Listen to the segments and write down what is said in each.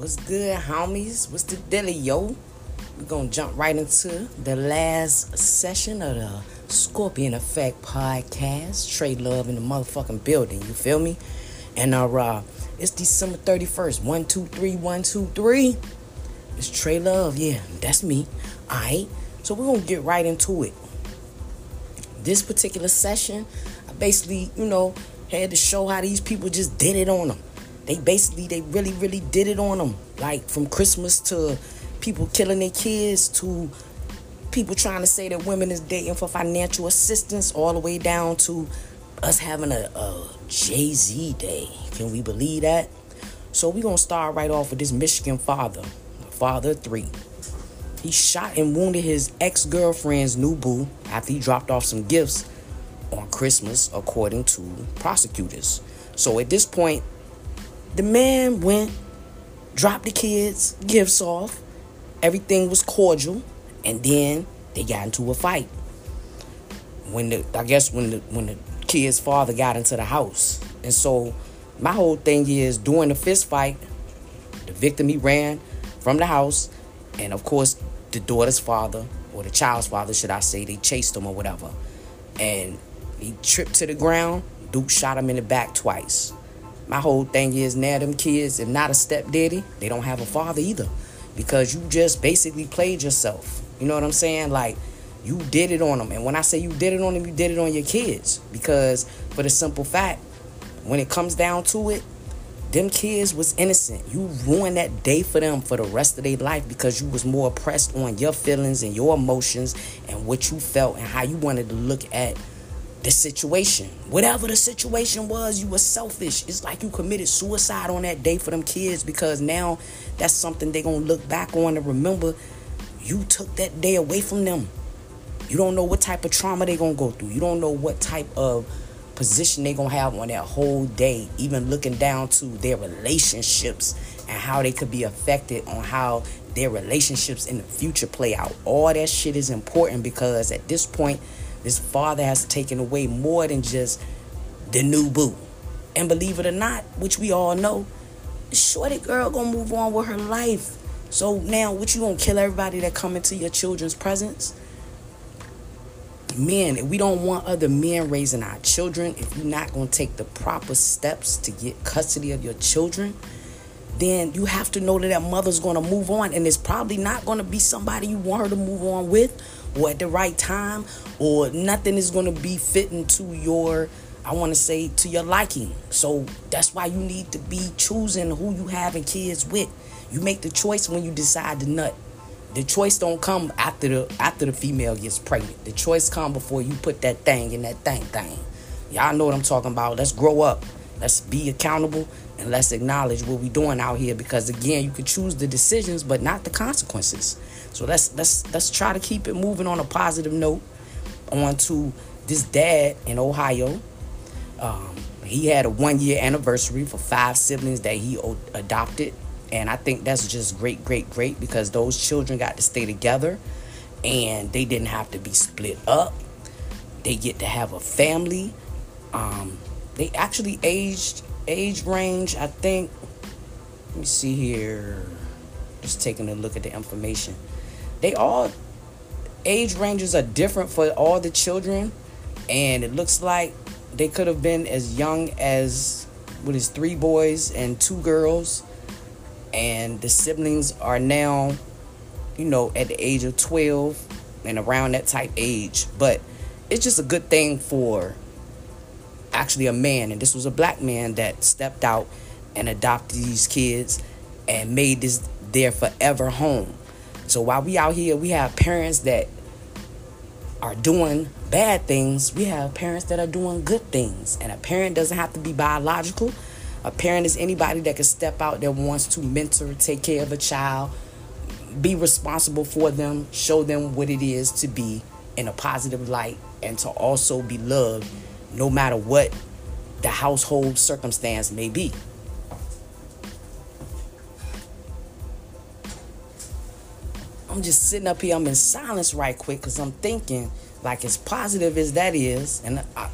What's good, homies? What's the dilly, yo? We're gonna jump right into the last session of the Scorpion Effect podcast. Trey Love in the motherfucking building, you feel me? And uh, uh it's December 31st. One, two, three, one, two, three. It's Trey Love, yeah, that's me. Alright. So we're gonna get right into it. This particular session, I basically, you know, had to show how these people just did it on them they basically they really really did it on them like from christmas to people killing their kids to people trying to say that women is dating for financial assistance all the way down to us having a, a jay-z day. Can we believe that? So we're gonna start right off with this michigan father father three. He shot and wounded his ex-girlfriend's new boo after he dropped off some gifts on christmas according to prosecutors. So at this point the man went, dropped the kids' gifts off. Everything was cordial, and then they got into a fight. When the I guess when the when the kid's father got into the house, and so my whole thing is during the fist fight, the victim he ran from the house, and of course the daughter's father or the child's father, should I say, they chased him or whatever, and he tripped to the ground. Duke shot him in the back twice. My whole thing is now them kids, if not a stepdaddy, they don't have a father either. Because you just basically played yourself. You know what I'm saying? Like you did it on them. And when I say you did it on them, you did it on your kids. Because for the simple fact, when it comes down to it, them kids was innocent. You ruined that day for them for the rest of their life because you was more pressed on your feelings and your emotions and what you felt and how you wanted to look at the situation. Whatever the situation was, you were selfish. It's like you committed suicide on that day for them kids because now that's something they're going to look back on and remember you took that day away from them. You don't know what type of trauma they're going to go through. You don't know what type of position they're going to have on that whole day, even looking down to their relationships and how they could be affected on how their relationships in the future play out. All that shit is important because at this point, this father has taken away more than just the new boo. And believe it or not, which we all know, shorty girl gonna move on with her life. So now what you gonna kill everybody that come into your children's presence? Men, we don't want other men raising our children, if you're not gonna take the proper steps to get custody of your children, then you have to know that that mother's gonna move on and it's probably not gonna be somebody you want her to move on with or at the right time or nothing is going to be fitting to your I want to say to your liking. So that's why you need to be choosing who you having kids with. You make the choice when you decide to nut. The choice don't come after the after the female gets pregnant. The choice come before you put that thing in that thing thing. Y'all know what I'm talking about. Let's grow up. Let's be accountable and let's acknowledge what we're doing out here because again, you can choose the decisions but not the consequences. So let's let's let's try to keep it moving on a positive note. On to this dad in Ohio. Um, he had a one year anniversary for five siblings that he adopted. And I think that's just great, great, great because those children got to stay together and they didn't have to be split up. They get to have a family. Um, they actually aged age range, I think. Let me see here. Just taking a look at the information they all age ranges are different for all the children, and it looks like they could have been as young as with his three boys and two girls, and the siblings are now, you know, at the age of twelve and around that type age. But it's just a good thing for actually a man, and this was a black man that stepped out and adopted these kids and made this their forever home. So while we out here, we have parents that are doing bad things. We have parents that are doing good things. And a parent doesn't have to be biological. A parent is anybody that can step out that wants to mentor, take care of a child, be responsible for them, show them what it is to be in a positive light, and to also be loved no matter what the household circumstance may be. I'm just sitting up here. I'm in silence right quick because I'm thinking, like, as positive as that is, and I,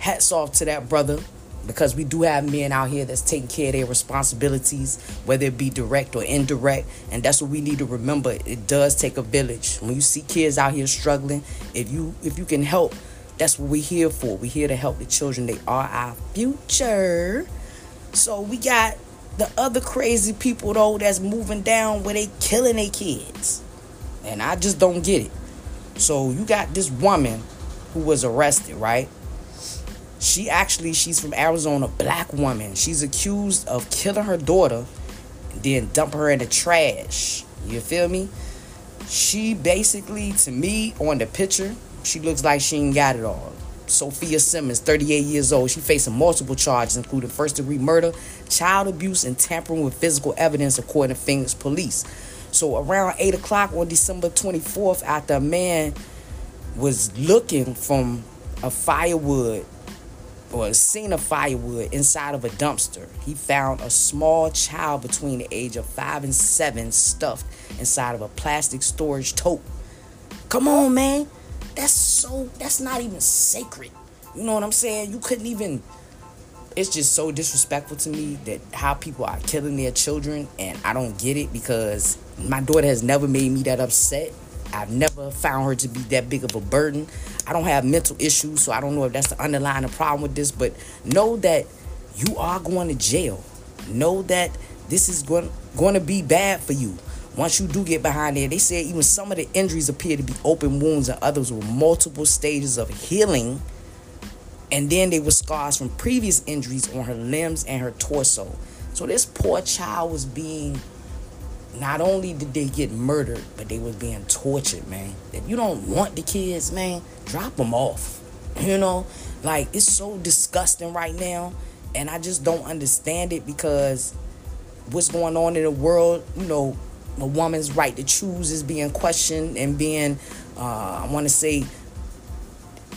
hats off to that brother because we do have men out here that's taking care of their responsibilities, whether it be direct or indirect. And that's what we need to remember. It does take a village. When you see kids out here struggling, if you if you can help, that's what we're here for. We're here to help the children. They are our future. So we got the other crazy people though that's moving down where they killing their kids. And I just don't get it. So you got this woman who was arrested, right? She actually, she's from Arizona, black woman. She's accused of killing her daughter, then dump her in the trash. You feel me? She basically, to me, on the picture, she looks like she ain't got it all. Sophia Simmons, 38 years old. She facing multiple charges, including first degree murder, child abuse, and tampering with physical evidence, according to Phoenix police. So around 8 o'clock on December 24th, after a man was looking from a firewood or a scene of firewood inside of a dumpster. He found a small child between the age of five and seven stuffed inside of a plastic storage tote. Come on, man. That's so, that's not even sacred. You know what I'm saying? You couldn't even. It's just so disrespectful to me that how people are killing their children, and I don't get it because my daughter has never made me that upset. I've never found her to be that big of a burden. I don't have mental issues, so I don't know if that's the underlying problem with this, but know that you are going to jail. Know that this is going, going to be bad for you. Once you do get behind there, they said even some of the injuries appear to be open wounds and others with multiple stages of healing. And then they were scars from previous injuries on her limbs and her torso. So this poor child was being not only did they get murdered, but they was being tortured, man. If you don't want the kids, man, drop them off. You know, like it's so disgusting right now, and I just don't understand it because what's going on in the world, you know, a woman's right to choose is being questioned and being, uh, I want to say,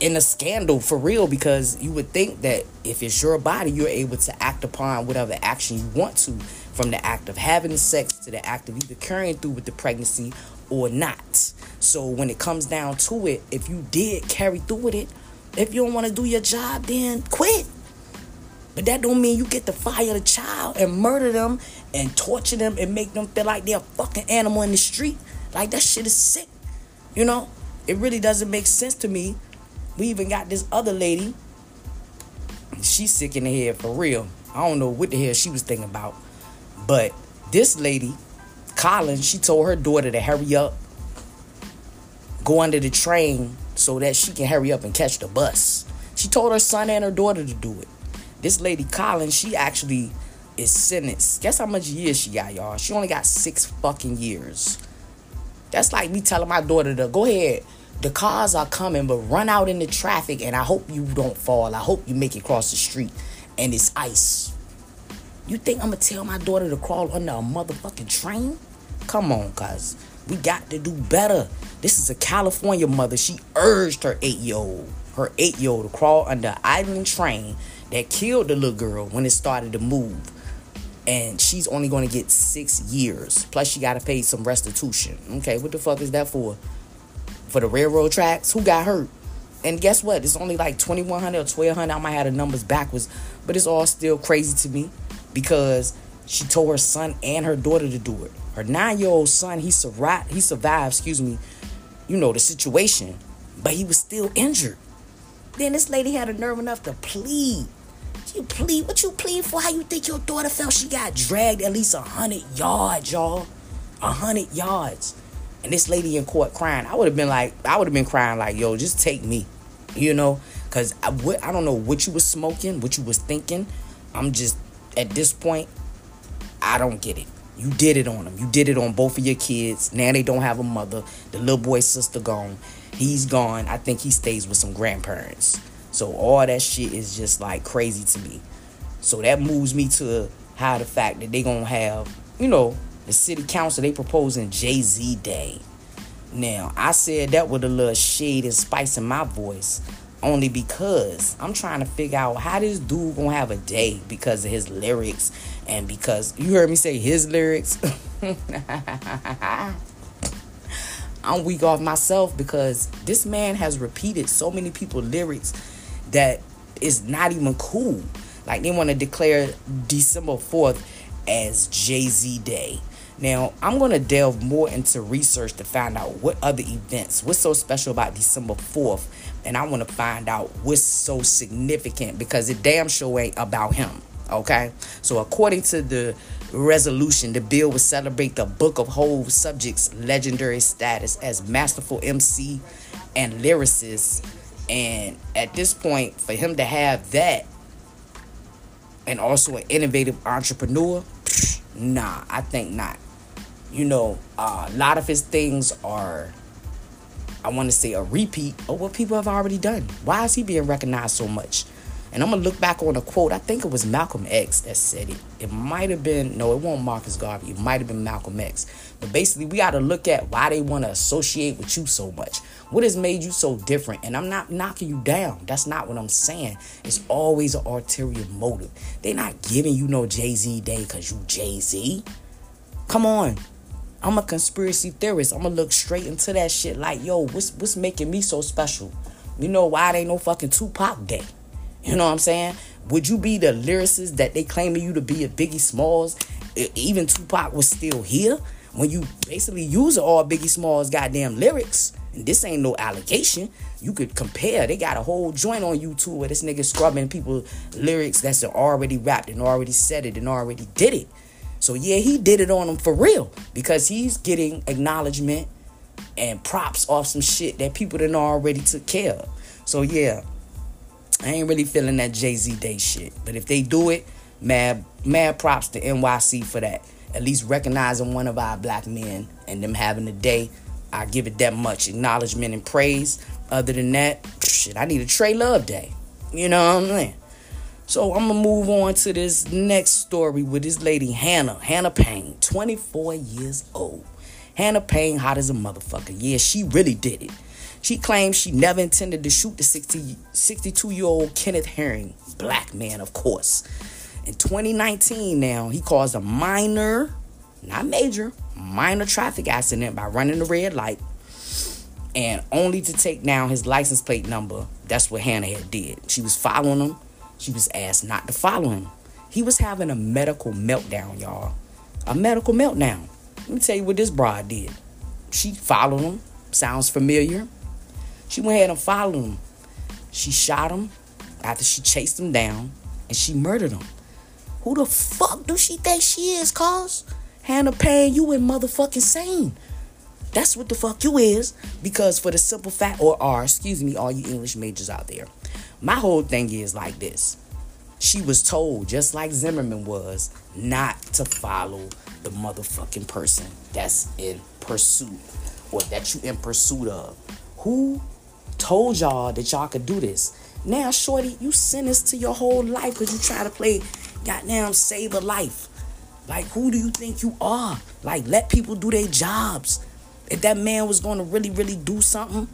in a scandal for real because you would think that if it's your body, you're able to act upon whatever action you want to from the act of having sex to the act of either carrying through with the pregnancy or not. So when it comes down to it, if you did carry through with it, if you don't want to do your job, then quit. But that don't mean you get to fire the child and murder them and torture them and make them feel like they're a fucking animal in the street. Like that shit is sick. You know? It really doesn't make sense to me. We even got this other lady. She's sick in the head for real. I don't know what the hell she was thinking about. But this lady, Colin, she told her daughter to hurry up, go under the train so that she can hurry up and catch the bus. She told her son and her daughter to do it. This lady, Colin, she actually is sentenced. Guess how much years she got, y'all? She only got six fucking years. That's like me telling my daughter to go ahead. The cars are coming, but run out in the traffic and I hope you don't fall. I hope you make it across the street and it's ice. You think I'm gonna tell my daughter to crawl under a motherfucking train? Come on, guys. We got to do better. This is a California mother. She urged her eight year old, her eight year old, to crawl under an idling train that killed the little girl when it started to move. And she's only gonna get six years. Plus, she gotta pay some restitution. Okay, what the fuck is that for? For the railroad tracks? Who got hurt? And guess what? It's only like 2100 or 1200. I might have the numbers backwards, but it's all still crazy to me because she told her son and her daughter to do it. Her nine-year-old son, he survived. He survived. Excuse me. You know the situation, but he was still injured. Then this lady had a nerve enough to plead. You plead? What you plead for? How you think your daughter felt? She got dragged at least a hundred yards, y'all. A hundred yards. And this lady in court crying. I would have been like, I would have been crying like, yo, just take me. You know, cause I, I don't know what you was smoking, what you was thinking. I'm just at this point, I don't get it. You did it on them. You did it on both of your kids. Now they don't have a mother. The little boy's sister gone. He's gone. I think he stays with some grandparents. So all that shit is just like crazy to me. So that moves me to how the fact that they gonna have, you know, the city council they proposing Jay Z Day. Now I said that with a little shade and spice in my voice only because I'm trying to figure out how this dude gonna have a day because of his lyrics and because you heard me say his lyrics. I'm weak off myself because this man has repeated so many people lyrics that is not even cool. Like they want to declare December 4th as Jay Z Day. Now, I'm going to delve more into research to find out what other events, what's so special about December 4th, and I want to find out what's so significant because it damn sure ain't about him. Okay? So, according to the resolution, the bill would celebrate the Book of Hov subjects' legendary status as masterful MC and lyricist. And at this point, for him to have that and also an innovative entrepreneur, nah, I think not. You know, uh, a lot of his things are, I want to say, a repeat of what people have already done. Why is he being recognized so much? And I'm gonna look back on a quote. I think it was Malcolm X that said it. It might have been no, it wasn't Marcus Garvey. It might have been Malcolm X. But basically, we got to look at why they want to associate with you so much. What has made you so different? And I'm not knocking you down. That's not what I'm saying. It's always an ulterior motive. They're not giving you no Jay Z day because you Jay Z. Come on. I'm a conspiracy theorist. I'm gonna look straight into that shit like, yo, what's what's making me so special? You know why they ain't no fucking Tupac day? You know what I'm saying? Would you be the lyricist that they claiming you to be a Biggie Smalls? Even Tupac was still here when you basically use all Biggie Smalls goddamn lyrics. And this ain't no allegation. You could compare. They got a whole joint on YouTube where this nigga scrubbing people lyrics that's already rapped and already said it and already did it. So yeah, he did it on them for real because he's getting acknowledgement and props off some shit that people didn't already took care of. So yeah, I ain't really feeling that Jay Z Day shit. But if they do it, mad mad props to NYC for that. At least recognizing one of our black men and them having a day. I give it that much acknowledgement and praise. Other than that, shit, I need a Trey Love Day. You know what I'm saying? So I'm gonna move on to this next story with this lady Hannah, Hannah Payne, 24 years old. Hannah Payne, hot as a motherfucker. Yeah, she really did it. She claims she never intended to shoot the 60, 62 year old Kenneth Herring, black man, of course. In 2019, now, he caused a minor, not major, minor traffic accident by running the red light and only to take down his license plate number. That's what Hannah had did. She was following him. She was asked not to follow him. He was having a medical meltdown, y'all. A medical meltdown. Let me tell you what this broad did. She followed him. Sounds familiar. She went ahead and followed him. She shot him after she chased him down and she murdered him. Who the fuck do she think she is, cuz? Hannah Payne, you in motherfucking sane. That's what the fuck you is. Because for the simple fact, or are, excuse me, all you English majors out there. My whole thing is like this. She was told, just like Zimmerman was, not to follow the motherfucking person that's in pursuit or that you in pursuit of. Who told y'all that y'all could do this. Now, shorty, you sentenced to your whole life because you try to play goddamn save a life. Like, who do you think you are? Like, let people do their jobs. If that man was going to really, really do something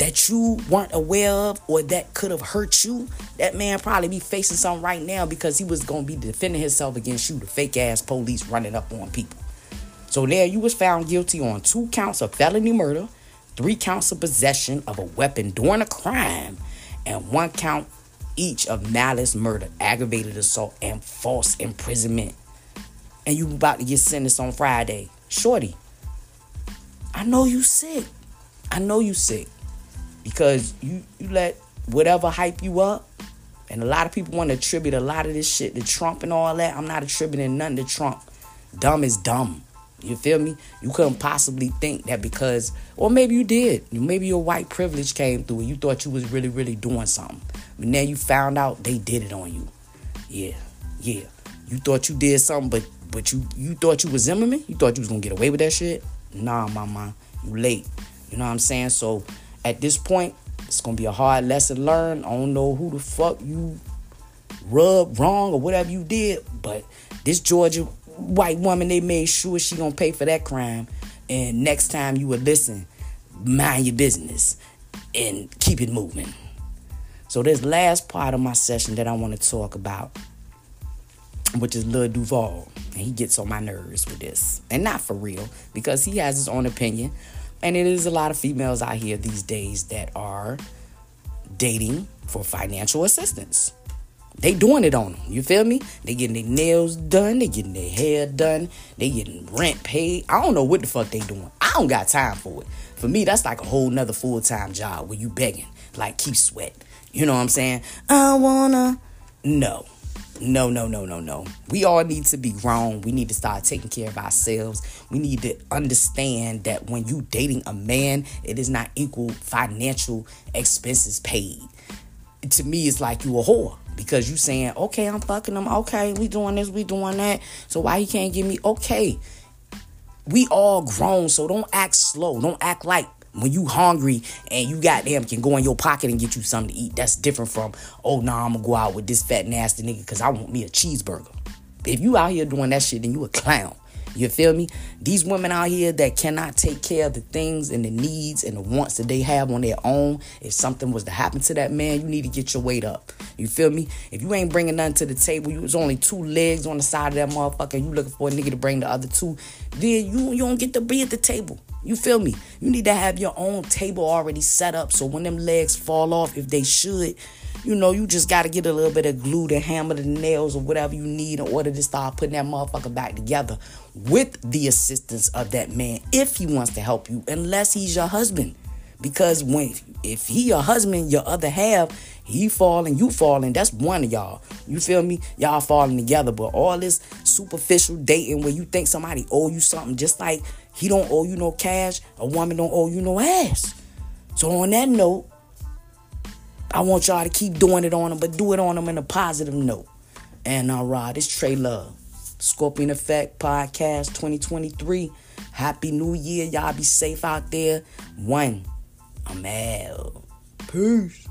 that you weren't aware of or that could have hurt you, that man probably be facing something right now because he was to be defending himself against you, the fake ass police running up on people. So there you was found guilty on two counts of felony murder three counts of possession of a weapon during a crime, and one count each of malice, murder, aggravated assault, and false imprisonment. And you about to get sentenced on Friday. Shorty, I know you sick. I know you sick. Because you, you let whatever hype you up, and a lot of people want to attribute a lot of this shit to Trump and all that. I'm not attributing nothing to Trump. Dumb is dumb. You feel me? You couldn't possibly think that because, or maybe you did. Maybe your white privilege came through and you thought you was really, really doing something. But now you found out they did it on you. Yeah, yeah. You thought you did something, but but you you thought you was Zimmerman. You thought you was gonna get away with that shit. Nah, mama, you late. You know what I'm saying? So at this point, it's gonna be a hard lesson learned. I don't know who the fuck you rubbed wrong or whatever you did, but this Georgia white woman, they made sure she gonna pay for that crime. And next time you would listen, mind your business and keep it moving. So this last part of my session that I want to talk about, which is Lil Duval. And he gets on my nerves with this. And not for real, because he has his own opinion. And it is a lot of females out here these days that are dating for financial assistance. They doing it on them. You feel me? They getting their nails done. They getting their hair done. They getting rent paid. I don't know what the fuck they doing. I don't got time for it. For me, that's like a whole nother full time job where you begging, like keep sweat. You know what I'm saying? I wanna. No. No, no, no, no, no. We all need to be grown. We need to start taking care of ourselves. We need to understand that when you dating a man, it is not equal financial expenses paid. To me, it's like you a whore because you saying, okay, I'm fucking them. Okay, we doing this, we doing that. So why you can't give me? Okay, we all grown, so don't act slow. Don't act like when you hungry and you them can go in your pocket and get you something to eat. That's different from, oh, nah, I'm gonna go out with this fat nasty nigga because I want me a cheeseburger. If you out here doing that shit, then you a clown. You feel me? These women out here that cannot take care of the things and the needs and the wants that they have on their own. If something was to happen to that man, you need to get your weight up. You feel me? If you ain't bringing nothing to the table, you was only two legs on the side of that motherfucker. You looking for a nigga to bring the other two, then you you don't get to be at the table. You feel me? You need to have your own table already set up so when them legs fall off, if they should, you know, you just got to get a little bit of glue to hammer the nails or whatever you need in order to start putting that motherfucker back together with the assistance of that man if he wants to help you, unless he's your husband. Because when if he your husband, your other half, he falling, you falling. That's one of y'all. You feel me? Y'all falling together. But all this superficial dating where you think somebody owe you something, just like he don't owe you no cash, a woman don't owe you no ass. So on that note, I want y'all to keep doing it on them, but do it on them in a positive note. And uh, all right, it's Trey Love. Scorpion Effect Podcast 2023. Happy New Year. Y'all be safe out there. One. I'm out. Peace.